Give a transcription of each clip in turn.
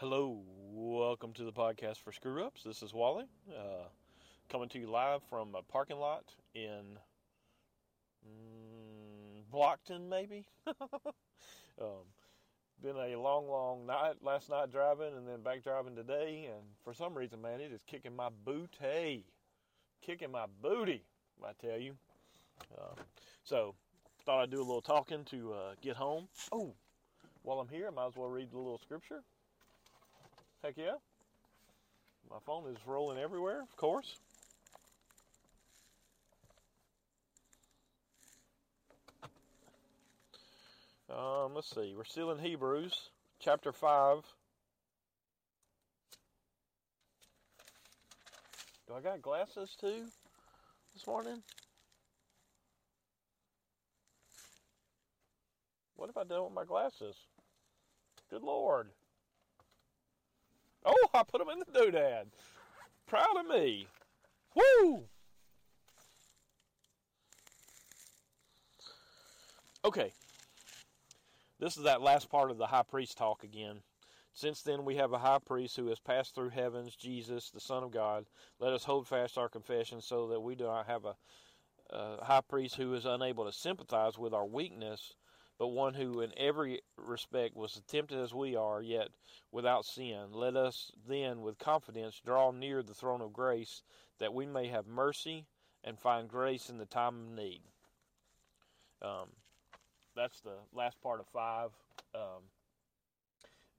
Hello, welcome to the podcast for Screw Ups. This is Wally, uh, coming to you live from a parking lot in mm, Blocton, maybe. um, been a long, long night last night driving, and then back driving today. And for some reason, man, it is kicking my booty, kicking my booty. I tell you. Uh, so, thought I'd do a little talking to uh, get home. Oh, while I'm here, I might as well read a little scripture. Heck yeah. My phone is rolling everywhere, of course. Um, let's see. We're still in Hebrews, chapter 5. Do I got glasses too this morning? What have I done with my glasses? Good Lord. I put them in the doodad. Proud of me. Woo! Okay. This is that last part of the high priest talk again. Since then we have a high priest who has passed through heavens, Jesus, the Son of God. Let us hold fast our confession so that we do not have a, a high priest who is unable to sympathize with our weakness, but one who in every respect was tempted as we are, yet without sin. Let us then with confidence draw near the throne of grace, that we may have mercy and find grace in the time of need. Um, that's the last part of five. Um,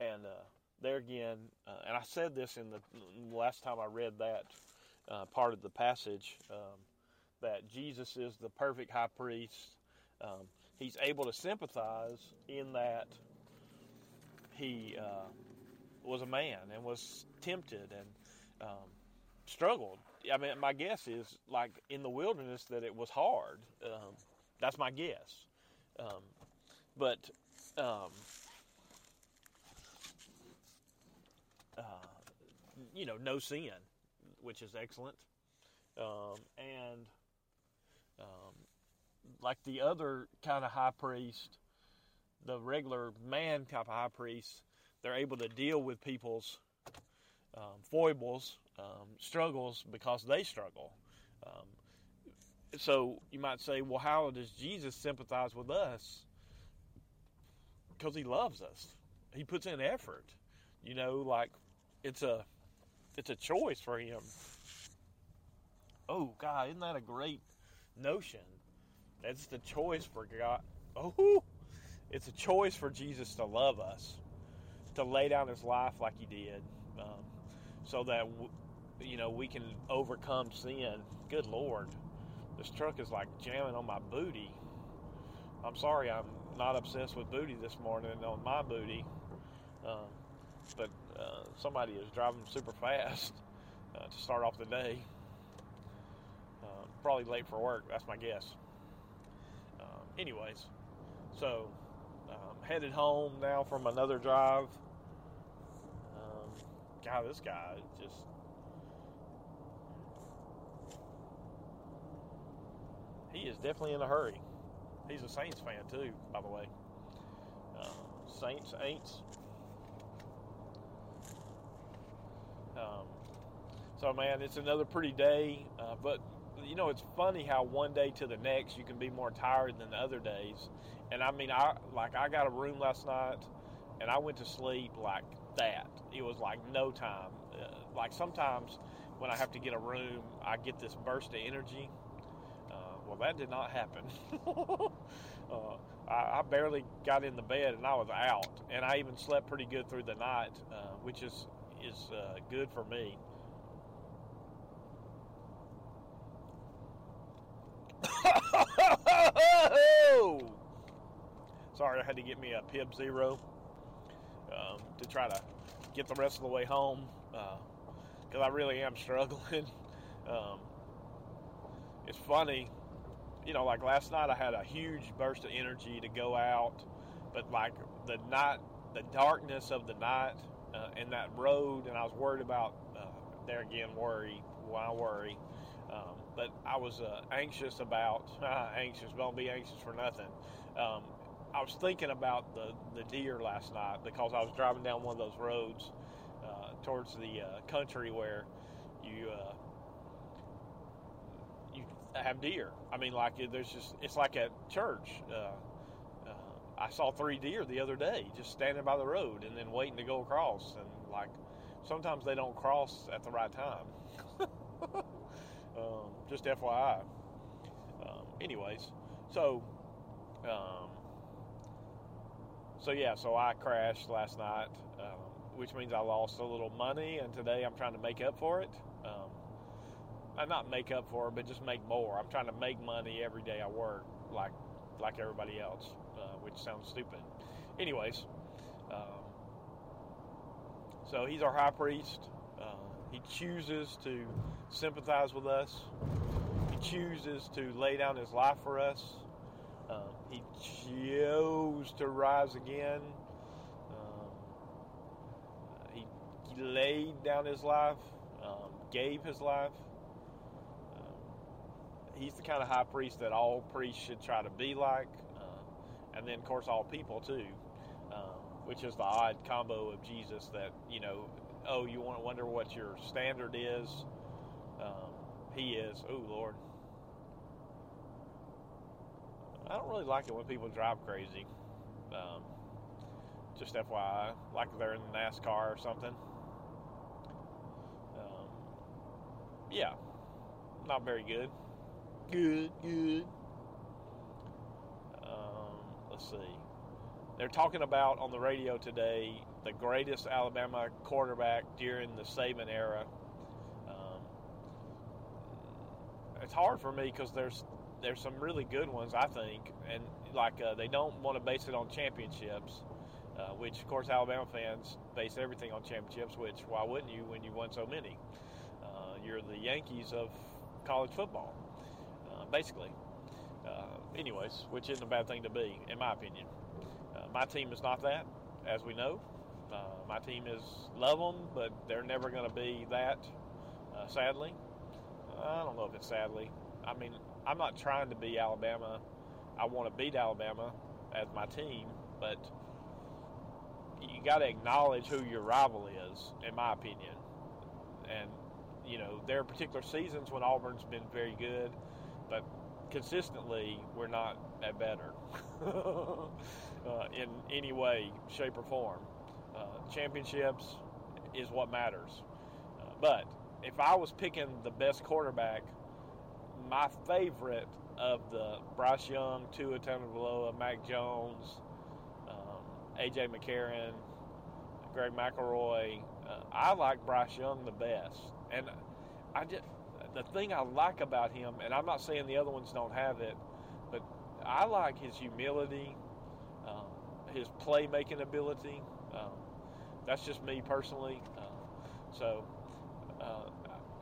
and uh, there again, uh, and I said this in the last time I read that uh, part of the passage, um, that Jesus is the perfect high priest. Um, he's able to sympathize in that he uh, was a man and was tempted and um, struggled. I mean, my guess is like in the wilderness that it was hard. Um, that's my guess. Um, but um, uh, you know, no sin, which is excellent, um, and um, like the other kind of high priest, the regular man type of high priest, they're able to deal with people's um, foibles, um, struggles because they struggle. Um, so you might say, well, how does Jesus sympathize with us? Because he loves us. He puts in effort. You know, like it's a it's a choice for him. Oh God, isn't that a great notion? That's the choice for God. Oh, it's a choice for Jesus to love us, to lay down His life like He did, um, so that you know we can overcome sin. Good Lord, this truck is like jamming on my booty. I'm sorry, I'm not obsessed with booty this morning on my booty, uh, but uh, somebody is driving super fast uh, to start off the day. Uh, probably late for work. That's my guess. Anyways, so um, headed home now from another drive. Um, God, this guy just. He is definitely in a hurry. He's a Saints fan too, by the way. Uh, Saints, Aints. Um, so, man, it's another pretty day, uh, but you know, it's funny how one day to the next you can be more tired than the other days. And I mean, I like I got a room last night, and I went to sleep like that. It was like no time. Uh, like sometimes when I have to get a room, I get this burst of energy. Uh, well, that did not happen. uh, I, I, barely got in the bed and I was out, and I even slept pretty good through the night, uh, which is is uh, good for me. Sorry, I had to get me a Pibb Zero um, to try to get the rest of the way home because uh, I really am struggling. um, it's funny, you know, like last night I had a huge burst of energy to go out, but like the night, the darkness of the night uh, and that road, and I was worried about, uh, there again, worry, why worry? Um, but I was uh, anxious about, anxious, don't be anxious for nothing. Um, I was thinking about the the deer last night because I was driving down one of those roads uh, towards the uh, country where you uh, you have deer. I mean, like there's just it's like at church. Uh, uh, I saw three deer the other day just standing by the road and then waiting to go across, and like sometimes they don't cross at the right time. um, just FYI. Um, anyways, so. Um, so yeah, so I crashed last night, um, which means I lost a little money, and today I'm trying to make up for it. Um, I'm not make up for it, but just make more. I'm trying to make money every day I work, like like everybody else, uh, which sounds stupid. Anyways, um, so he's our high priest. Uh, he chooses to sympathize with us. He chooses to lay down his life for us. Um, he chose to rise again. Um, he, he, laid down his life, um, gave his life. Um, he's the kind of high priest that all priests should try to be like, uh, and then, of course, all people too, um, which is the odd combo of Jesus that, you know, oh, you want to wonder what your standard is? He is, oh, Lord. I don't really like it when people drive crazy. Um, just FYI, like they're in NASCAR or something. Um, yeah, not very good. Good, good. Um, let's see. They're talking about on the radio today the greatest Alabama quarterback during the Saban era. Um, it's hard for me because there's there's some really good ones, I think, and like uh, they don't want to base it on championships, uh, which of course Alabama fans base everything on championships. Which why wouldn't you when you won so many? Uh, you're the Yankees of college football, uh, basically. Uh, anyways, which isn't a bad thing to be, in my opinion. Uh, my team is not that, as we know. my team is love them, but they're never going to be that. sadly, I don't know if it's sadly. I mean, I'm not trying to be Alabama. I want to beat Alabama as my team, but you got to acknowledge who your rival is, in my opinion. And you know, there are particular seasons when Auburn's been very good, but consistently we're not that better uh, in any way, shape, or form. Uh, championships is what matters. Uh, but if I was picking the best quarterback my favorite of the Bryce Young, Tua Tagovailoa, Mac Jones, um, AJ McCarron, Greg McElroy. Uh, I like Bryce Young the best, and I just the thing I like about him, and I'm not saying the other ones don't have it, but I like his humility, um, his playmaking ability. Um, that's just me personally. Uh, so uh,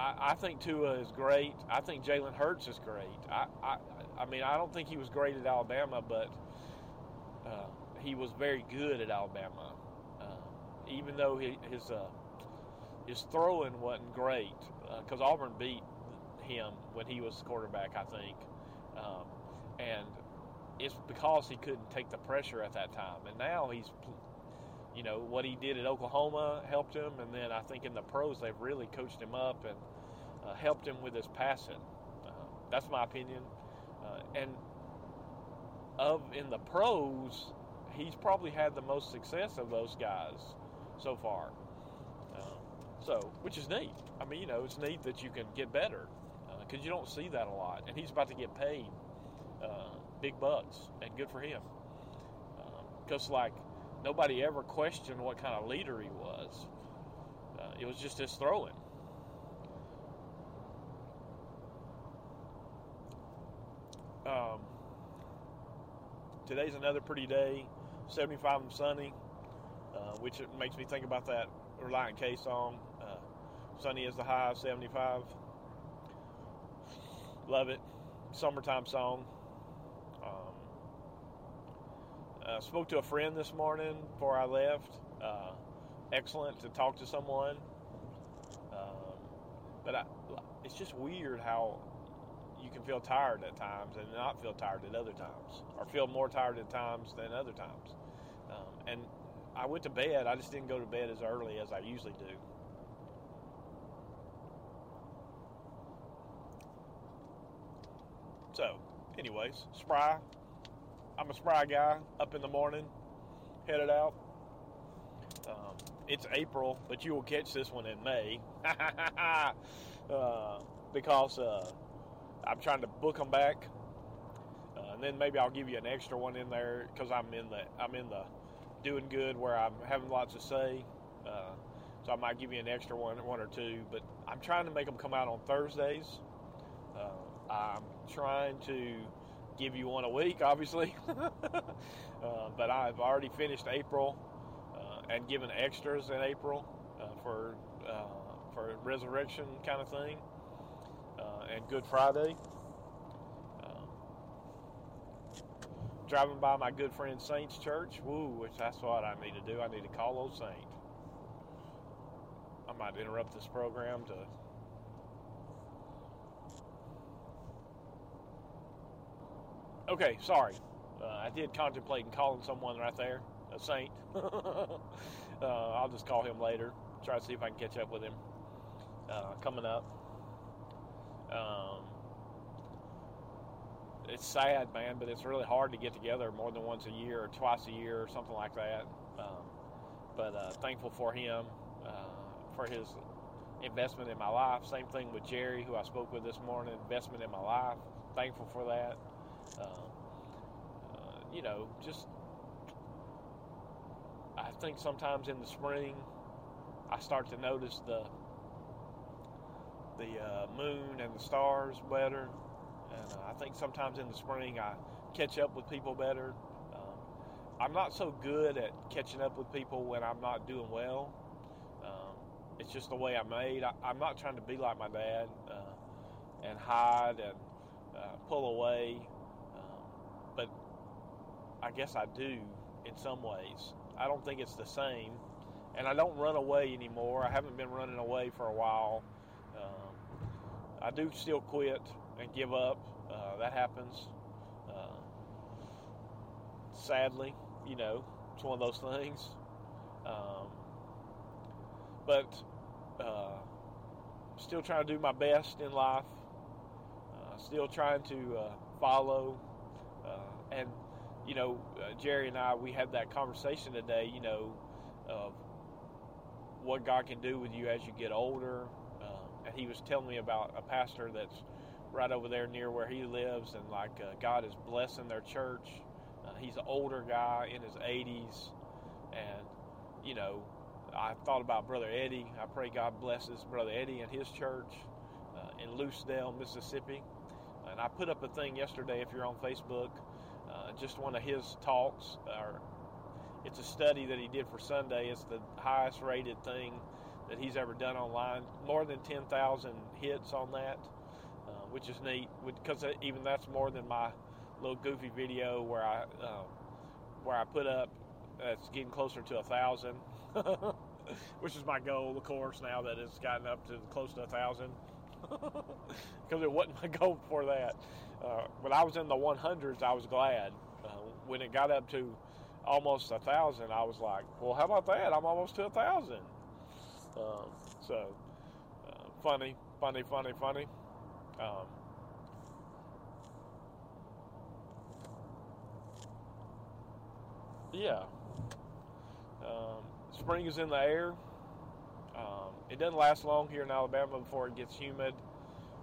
I, I think Tua is great. I think Jalen Hurts is great. I, I, I mean, I don't think he was great at Alabama, but uh, he was very good at Alabama. Uh, even though he, his uh, his throwing wasn't great, because uh, Auburn beat him when he was quarterback, I think, um, and it's because he couldn't take the pressure at that time. And now he's you know what he did at Oklahoma helped him, and then I think in the pros they've really coached him up and uh, helped him with his passing. Uh, that's my opinion. Uh, and of in the pros, he's probably had the most success of those guys so far. Uh, so, which is neat. I mean, you know, it's neat that you can get better because uh, you don't see that a lot. And he's about to get paid uh, big bucks, and good for him. Because, like, nobody ever questioned what kind of leader he was. Uh, it was just his throwing. Um, today's another pretty day, 75 and sunny, uh, which makes me think about that Relient K song. Uh, sunny is the high, 75. Love it. Summertime song. Uh, spoke to a friend this morning before I left. Uh, excellent to talk to someone. Um, but I, it's just weird how you can feel tired at times and not feel tired at other times, or feel more tired at times than other times. Um, and I went to bed. I just didn't go to bed as early as I usually do. So, anyways, spry. I'm a spry guy. Up in the morning, headed out. Um, it's April, but you will catch this one in May uh, because uh, I'm trying to book them back, uh, and then maybe I'll give you an extra one in there because I'm in the I'm in the doing good where I'm having lots to say. Uh, so I might give you an extra one, one or two. But I'm trying to make them come out on Thursdays. Uh, I'm trying to give you one a week, obviously. Uh, but I've already finished April and given extras in April for for resurrection kind of thing and Good Friday. Um, driving by my good friend Saints Church, woo, which that's what I need to do. I need to call old Saint. I might interrupt this program to. Okay, sorry. Uh, I did contemplate calling someone right there, a saint. uh, I'll just call him later. Try to see if I can catch up with him uh, coming up. Um, it's sad, man, but it's really hard to get together more than once a year or twice a year or something like that. Um, but uh, thankful for him uh, for his investment in my life. Same thing with Jerry, who I spoke with this morning. Investment in my life. Thankful for that. Uh, uh you know, just I think sometimes in the spring I start to notice the the uh, moon and the stars better. And uh, I think sometimes in the spring I catch up with people better. Um, I'm not so good at catching up with people when I'm not doing well. Um, it's just the way I'm made. I, am not trying to be like my dad uh, and hide and uh, pull away. Um, but I guess I do in some ways. I don't think it's the same. And I don't run away anymore. I haven't been running away for a while. I do still quit and give up. Uh, that happens. Uh, sadly, you know, it's one of those things. Um, but uh, still trying to do my best in life. Uh, still trying to uh, follow. Uh, and, you know, Jerry and I, we had that conversation today, you know, of what God can do with you as you get older and he was telling me about a pastor that's right over there near where he lives, and like uh, God is blessing their church. Uh, he's an older guy in his 80s, and you know, I thought about Brother Eddie. I pray God blesses Brother Eddie and his church uh, in Lucedale, Mississippi. And I put up a thing yesterday, if you're on Facebook, uh, just one of his talks. Or it's a study that he did for Sunday. It's the highest rated thing that he's ever done online. More than 10,000 hits on that, uh, which is neat because even that's more than my little goofy video where I uh, where I put up. That's getting closer to a thousand, which is my goal, of course. Now that it's gotten up to close to a thousand, because it wasn't my goal before that. Uh, when I was in the 100s, I was glad. Uh, when it got up to almost a thousand, I was like, "Well, how about that? I'm almost to a thousand. Um, so uh, funny, funny, funny, funny. Um, yeah. Um, spring is in the air. Um, it doesn't last long here in Alabama before it gets humid,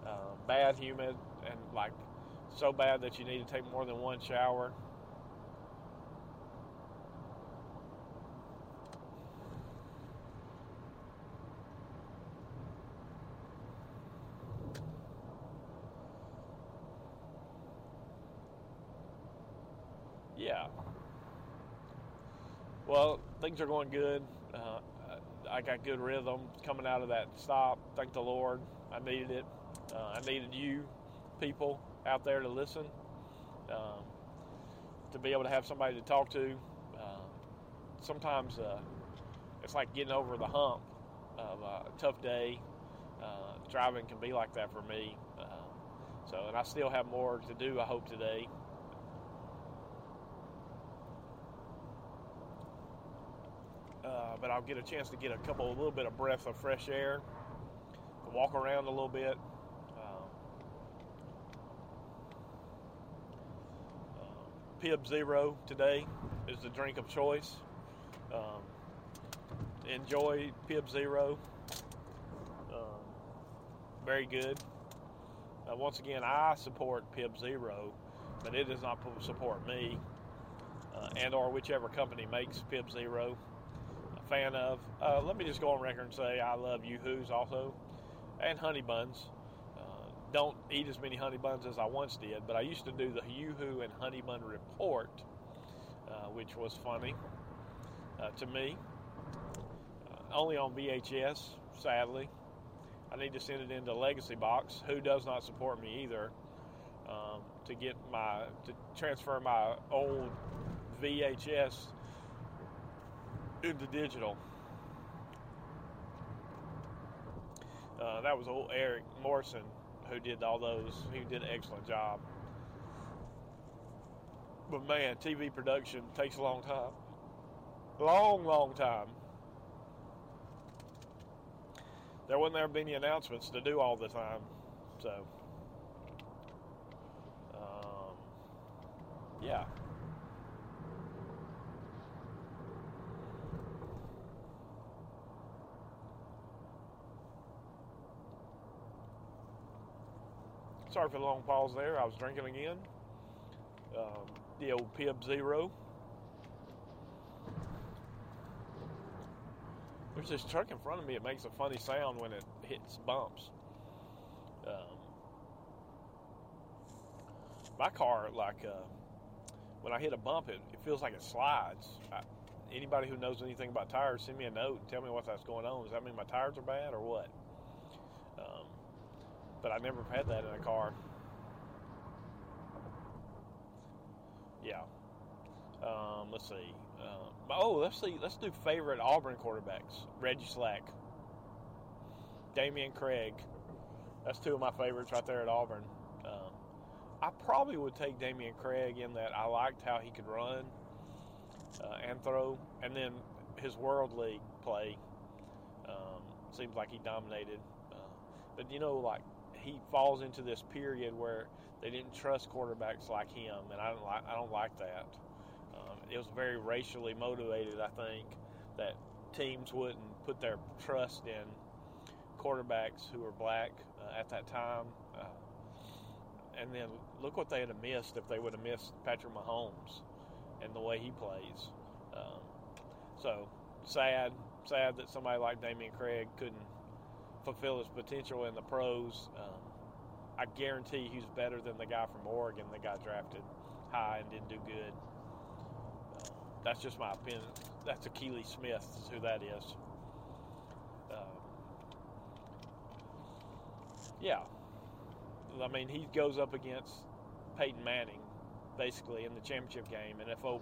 um, bad humid, and like so bad that you need to take more than one shower. Well, things are going good. Uh, I got good rhythm coming out of that stop. Thank the Lord. I needed it. Uh, I needed you, people out there to listen, um, to be able to have somebody to talk to. Uh, sometimes uh, it's like getting over the hump of a tough day. Uh, driving can be like that for me. Uh, So, and I still have more to do, I hope, today. Uh, but I'll get a chance to get a couple, a little bit of breath of fresh air, walk around a little bit. Um, Pibb Zero today is the drink of choice. Um, enjoy Pibb Zero. Um, very good. Uh, once again, I support Pibb Zero, but it does not support me uh, and or whichever company makes Pibb Zero. Fan of. Uh, let me just go on record and say I love Yoo-Hoos also, and honey buns. Uh, don't eat as many honey buns as I once did, but I used to do the Yoo-Hoo and Honey Bun Report, uh, which was funny uh, to me. only on VHS, sadly. I need to send it into Legacy Box, who does not support me either, um, to get my to transfer my old VHS into digital. Uh, that was old Eric Morrison who did all those. He did an excellent job. But man, TV production takes a long time. Long, long time there wouldn't ever be any announcements to do all the time. So, um, yeah. Sorry for the long pause there. I was drinking again. Um, the old Pibb Zero. There's this truck in front of me. It makes a funny sound when it hits bumps. Um, my car, like uh, when I hit a bump, it, it feels like it slides. I, anybody who knows anything about tires, send me a note and tell me what that's going on. Does that mean my tires are bad or what? But I never had that in a car. Yeah. Um, let's see. Uh, oh, let's see. Let's do favorite Auburn quarterbacks. Reggie Slack, Dameyune Craig. That's two of my favorites right there at Auburn. Um, I probably would take Dameyune Craig in that I liked how he could run uh, and throw, and then his World League play um, seems like he dominated. Uh, but you know, like he falls into this period where they didn't trust quarterbacks like him, and I don't like. I don't like that it was very racially motivated. I think that teams wouldn't put their trust in quarterbacks who were black uh, at that time. Uh, and then look what they would have missed if they would have missed Patrick Mahomes and the way he plays. Um, so sad, sad that somebody like Dameyune Craig couldn't fulfill his potential in the pros. Um, I guarantee he's better than the guy from Oregon that got drafted high and didn't do good. That's just my opinion. That's Akili Smith, is who that is. Uh, yeah. I mean, he goes up against Peyton Manning, basically, in the championship game. And if old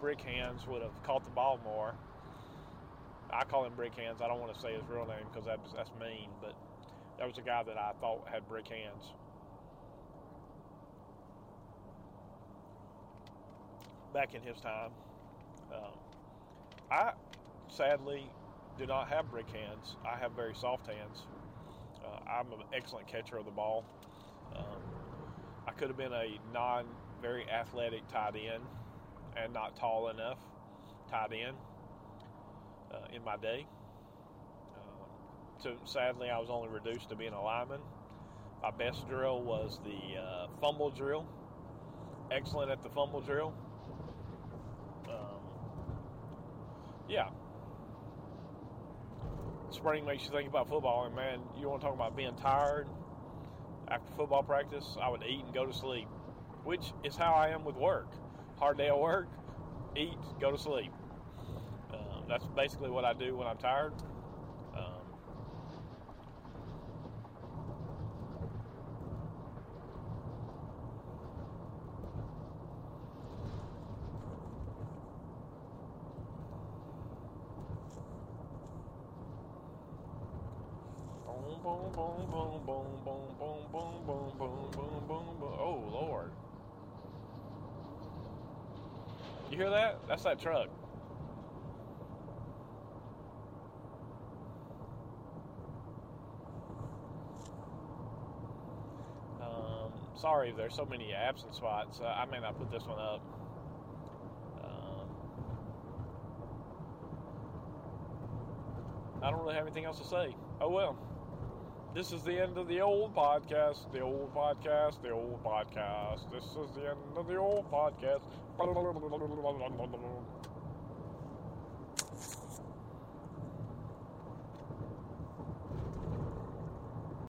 Brick Hands would have caught the ball more, I call him Brick Hands. I don't want to say his real name because that's, that's mean, but that was a guy that I thought had brick hands. Back in his time. Um, I sadly do not have brick hands. I have very soft hands. Uh, I'm an excellent catcher of the ball. Um, I could have been a non very athletic tight end and not tall enough tight end uh, in my day. Um, so sadly, I was only reduced to being a lineman. My best drill was the uh, fumble drill. Excellent at the fumble drill. yeah. Spring makes you think about football, and man, you want to talk about being tired after football practice? I would eat and go to sleep, which is how I am with work. Hard day at work, eat, go to sleep. Uh, that's basically what I do when I'm tired. boom, boom, boom, boom, boom, boom, boom, boom, boom, boom, boom, boom. Oh Lord! You hear that? That's that truck. Sorry, there's so many absent spots. Uh, I may not put this one up. Um, I don't really have anything else to say. Oh well. This is the end of the old podcast, the old podcast, the old podcast. This is the end of the old podcast.